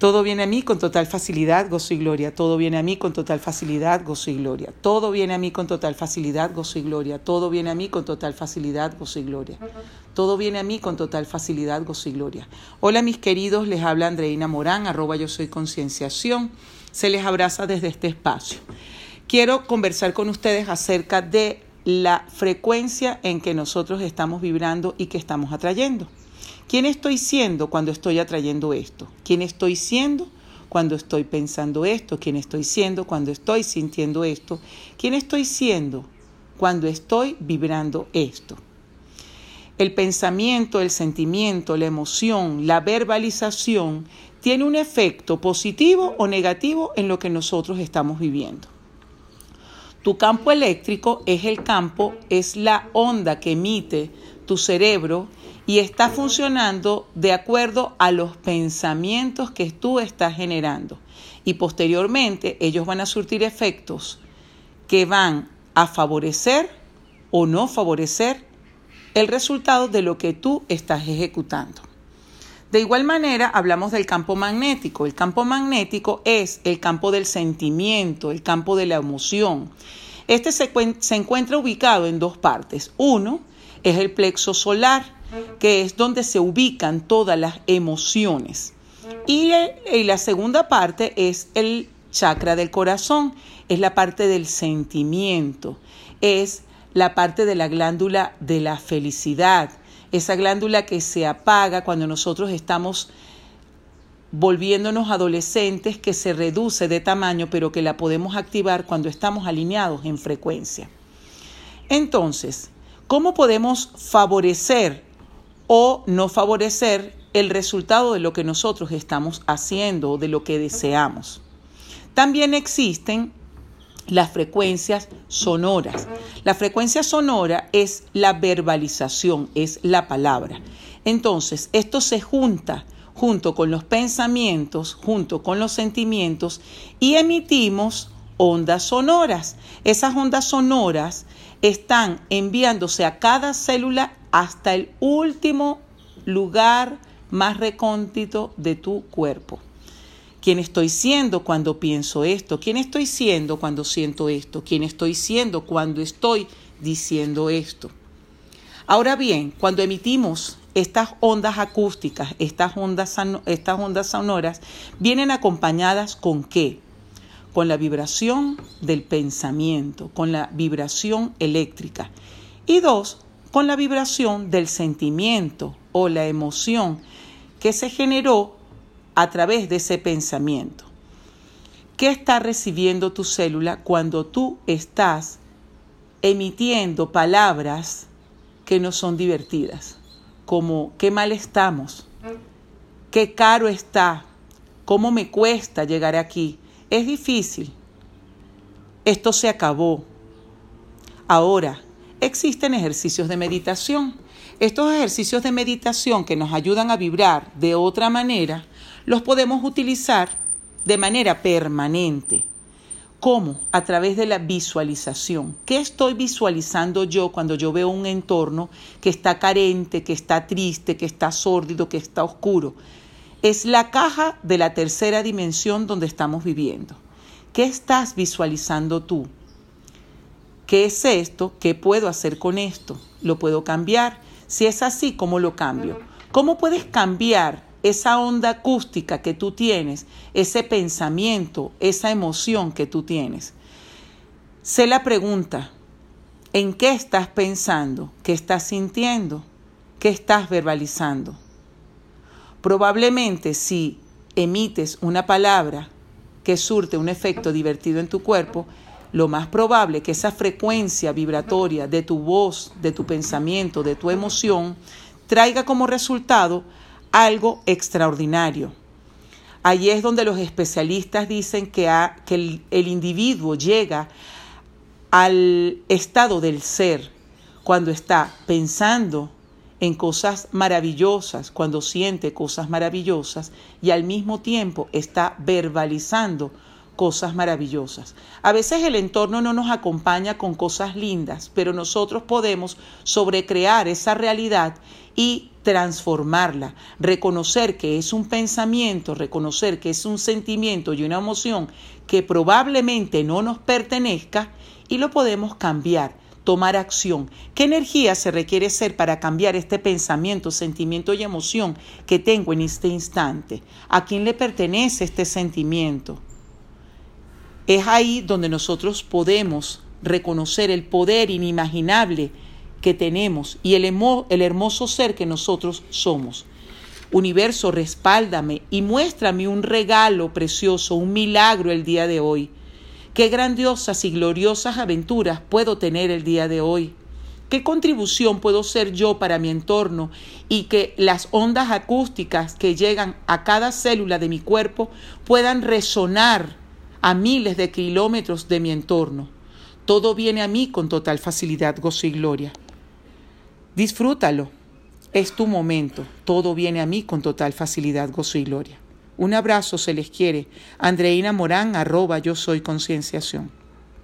Todo viene a mí con total facilidad, gozo y gloria. Todo viene a mí con total facilidad, gozo y gloria. Todo viene a mí con total facilidad, gozo y gloria. Todo viene a mí con total facilidad, gozo y gloria. Todo viene a mí con total facilidad, gozo y gloria. Hola mis queridos, les habla Andreina Morán, arroba yo soy concienciación. Se les abraza desde este espacio. Quiero conversar con ustedes acerca de la frecuencia en que nosotros estamos vibrando y que estamos atrayendo. ¿Quién estoy siendo cuando estoy atrayendo esto? ¿Quién estoy siendo cuando estoy pensando esto? ¿Quién estoy siendo cuando estoy sintiendo esto? ¿Quién estoy siendo cuando estoy vibrando esto? El pensamiento, el sentimiento, la emoción, la verbalización tiene un efecto positivo o negativo en lo que nosotros estamos viviendo. Tu campo eléctrico es el campo, es la onda que emite tu cerebro y está funcionando de acuerdo a los pensamientos que tú estás generando. Y posteriormente ellos van a surtir efectos que van a favorecer o no favorecer el resultado de lo que tú estás ejecutando. De igual manera, hablamos del campo magnético. El campo magnético es el campo del sentimiento, el campo de la emoción. Este se, se encuentra ubicado en dos partes. Uno es el plexo solar, que es donde se ubican todas las emociones. Y, la segunda parte es el chakra del corazón, es la parte del sentimiento, es la parte de la glándula de la felicidad, esa glándula que se apaga cuando nosotros estamos volviéndonos adolescentes, que se reduce de tamaño, pero que la podemos activar cuando estamos alineados en frecuencia. Entonces, ¿cómo podemos favorecer o no favorecer el resultado de lo que nosotros estamos haciendo o de lo que deseamos. También existen las frecuencias sonoras. La frecuencia sonora es la verbalización, es la palabra. Entonces, esto se junta junto con los pensamientos, junto con los sentimientos y emitimos ondas sonoras. Esas ondas sonoras están enviándose a cada célula hasta el último lugar más recóndito de tu cuerpo. ¿Quién estoy siendo cuando pienso esto? ¿Quién estoy siendo cuando siento esto? ¿Quién estoy siendo cuando estoy diciendo esto? Ahora bien, cuando emitimos estas ondas acústicas, estas ondas, estas ondas sonoras, vienen acompañadas con qué? Con la vibración del pensamiento, con la vibración eléctrica. Y dos, con la vibración del sentimiento o la emoción que se generó a través de ese pensamiento. ¿Qué está recibiendo tu célula cuando tú estás emitiendo palabras que no son divertidas? Como qué mal estamos, qué caro está, cómo me cuesta llegar aquí. Es difícil. Esto se acabó. Ahora, existen ejercicios de meditación. Estos ejercicios de meditación que nos ayudan a vibrar de otra manera, los podemos utilizar de manera permanente. ¿Cómo? A través de la visualización. ¿Qué estoy visualizando yo cuando yo veo un entorno que está carente, que está triste, que está sórdido, que está oscuro? Es la caja de la tercera dimensión donde estamos viviendo. ¿Qué estás visualizando tú? ¿Qué es esto? ¿Qué puedo hacer con esto? ¿Lo puedo cambiar? Si es así, ¿cómo lo cambio? ¿Cómo puedes cambiar esa onda acústica que tú tienes, ese pensamiento, esa emoción que tú tienes? Sé la pregunta, ¿en qué estás pensando? ¿Qué estás sintiendo? ¿Qué estás verbalizando? Probablemente si emites una palabra que surte un efecto divertido en tu cuerpo, lo más probable que esa frecuencia vibratoria de tu voz, de tu pensamiento, de tu emoción, traiga como resultado algo extraordinario. Allí es donde los especialistas dicen que, el, el individuo llega al estado del ser cuando está pensando en cosas maravillosas, cuando siente cosas maravillosas y al mismo tiempo está verbalizando cosas maravillosas. A veces el entorno no nos acompaña con cosas lindas, pero nosotros podemos sobrecrear esa realidad y transformarla, reconocer que es un pensamiento, reconocer que es un sentimiento y una emoción que probablemente no nos pertenezca y lo podemos cambiar, tomar acción. ¿Qué energía se requiere ser para cambiar este pensamiento, sentimiento y emoción que tengo en este instante? ¿A quién le pertenece este sentimiento? Es ahí donde nosotros podemos reconocer el poder inimaginable que tenemos y el, el hermoso ser que nosotros somos. Universo, respáldame y muéstrame un regalo precioso, un milagro el día de hoy. Qué grandiosas y gloriosas aventuras puedo tener el día de hoy. ¿Qué contribución puedo ser yo para mi entorno y que las ondas acústicas que llegan a cada célula de mi cuerpo puedan resonar a miles de kilómetros de mi entorno? Todo viene a mí con total facilidad, gozo y gloria. Disfrútalo. Es tu momento. Todo viene a mí con total facilidad, gozo y gloria. Un abrazo se les quiere. Andreina Morán, arroba yo soy concienciación.